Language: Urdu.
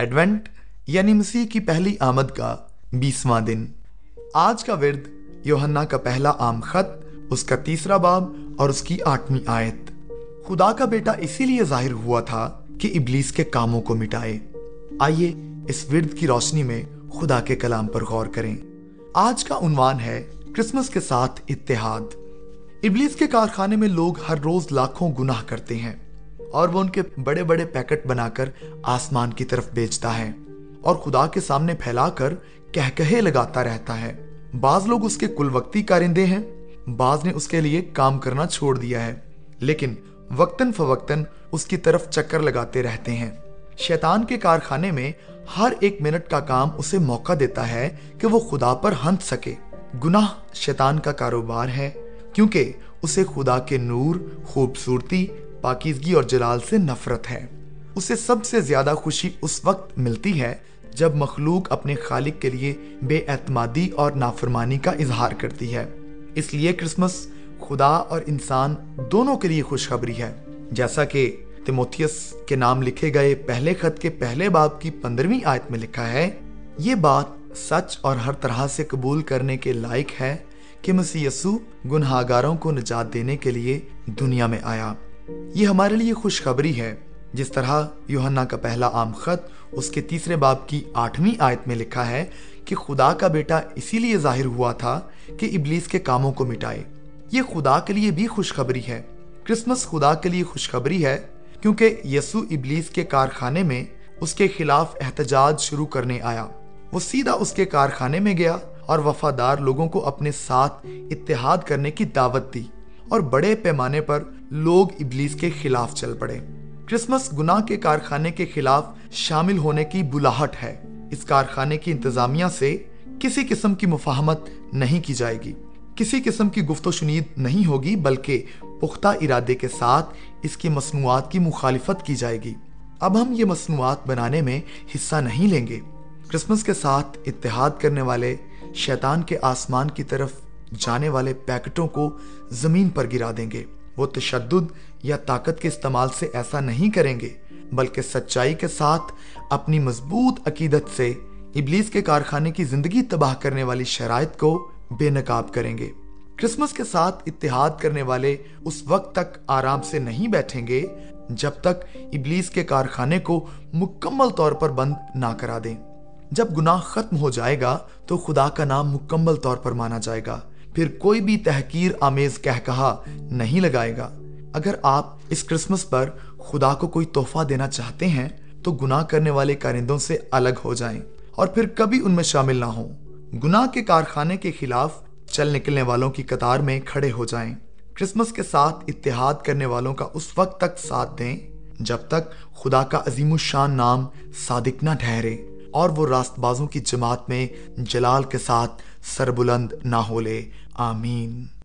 ایڈونٹ یعنی مسیح کی پہلی آمد کا بیسواں دن۔ آج کا ورد یوہنا کا پہلا عام خط، اس کا تیسرا باب اور اس کی آٹھویں آیت۔ خدا کا بیٹا اسی لیے ظاہر ہوا تھا کہ ابلیس کے کاموں کو مٹائے۔ آئیے اس ورد کی روشنی میں خدا کے کلام پر غور کریں۔ آج کا عنوان ہے کرسمس کے ساتھ اتحاد۔ ابلیس کے کارخانے میں لوگ ہر روز لاکھوں گناہ کرتے ہیں۔ اور وہ ان کے بڑے بڑے پیکٹ بنا کر آسمان کی طرف بیچتا ہے اور خدا کے سامنے پھیلا کر کہہ کہے لگاتا رہتا ہے۔ بعض لوگ اس کے کل وقتی کارندے ہیں، بعض نے اس کے لیے کام کرنا چھوڑ دیا ہے، لیکن وقتاً فوقتاً اس کی طرف چکر لگاتے رہتے ہیں۔ شیطان کے کارخانے میں ہر ایک منٹ کا کام اسے موقع دیتا ہے کہ وہ خدا پر ہنس سکے۔ گناہ شیطان کا کاروبار ہے، کیونکہ اسے خدا کے نور، خوبصورتی پاکیزگی اور جلال سے نفرت ہے۔ اسے سب سے زیادہ خوشی اس وقت ملتی ہے جب مخلوق اپنے خالق کے لیے بے اعتمادی اور نافرمانی کا اظہار کرتی ہے۔ اس لیے کرسمس خدا اور انسان دونوں کے لیے خوشخبری ہے۔ جیسا کہ تیموتھیس کے نام لکھے گئے پہلے خط کے پہلے باب کی پندرہویں آیت میں لکھا ہے، یہ بات سچ اور ہر طرح سے قبول کرنے کے لائق ہے کہ مسیح یسو گنہاگاروں کو نجات دینے کے لیے دنیا میں آیا۔ یہ ہمارے لیے خوشخبری ہے۔ جس طرح یوہنا کا پہلا عام خط اس کے تیسرے باب کی آٹھویں آیت میں لکھا ہے کہ خدا کا بیٹا اسی لیے ظاہر ہوا تھا کہ ابلیس کے کاموں کو مٹائے۔ یہ خدا کے لیے بھی خوشخبری ہے۔ کرسمس خدا کے لیے خوشخبری ہے کیونکہ یسو ابلیس کے کارخانے میں اس کے خلاف احتجاج شروع کرنے آیا۔ وہ سیدھا اس کے کارخانے میں گیا اور وفادار لوگوں کو اپنے ساتھ اتحاد کرنے کی دعوت دی اور بڑے پیمانے پر لوگ ابلیس کے خلاف چل پڑے۔ کرسمس گناہ کے کارخانے کے خلاف شامل ہونے کی بلاہٹ ہے۔ اس کارخانے کی انتظامیہ سے کسی قسم کی مفاہمت نہیں کی جائے گی۔ کسی قسم کی گفت و شنید نہیں ہوگی، بلکہ پختہ ارادے کے ساتھ اس کی مصنوعات کی مخالفت کی جائے گی۔ اب ہم یہ مصنوعات بنانے میں حصہ نہیں لیں گے۔ کرسمس کے ساتھ اتحاد کرنے والے شیطان کے آسمان کی طرف جانے والے پیکٹوں کو زمین پر گرا دیں گے۔ وہ تشدد یا طاقت کے استعمال سے ایسا نہیں کریں گے، بلکہ سچائی کے ساتھ اپنی مضبوط عقیدت سے ابلیس کے کارخانے کی زندگی تباہ کرنے والی شرائط کو بے نقاب کریں گے۔ کرسمس کے ساتھ اتحاد کرنے والے اس وقت تک آرام سے نہیں بیٹھیں گے، جب تک ابلیس کے کارخانے کو مکمل طور پر بند نہ کرا دیں۔ جب گناہ ختم ہو جائے گا تو خدا کا نام مکمل طور پر مانا جائے گا۔ پھر کوئی بھی تحقیر آمیز کہہ کہا نہیں لگائے گا۔ اگر آپ اس کرسمس پر خدا کو کوئی تحفہ دینا چاہتے ہیں، تو گناہ کرنے والے کارندوں سے الگ ہو جائیں اور پھر کبھی ان میں شامل نہ ہوں۔ گناہ کے کارخانے کے خلاف چل نکلنے والوں کی قطار میں کھڑے ہو جائیں۔ کرسمس کے ساتھ اتحاد کرنے والوں کا اس وقت تک ساتھ دیں جب تک خدا کا عظیم الشان نام صادق نہ ٹھہرے۔ اور وہ راست بازوں کی جماعت میں جلال کے ساتھ سربلند نہ ہو لے۔ آمین۔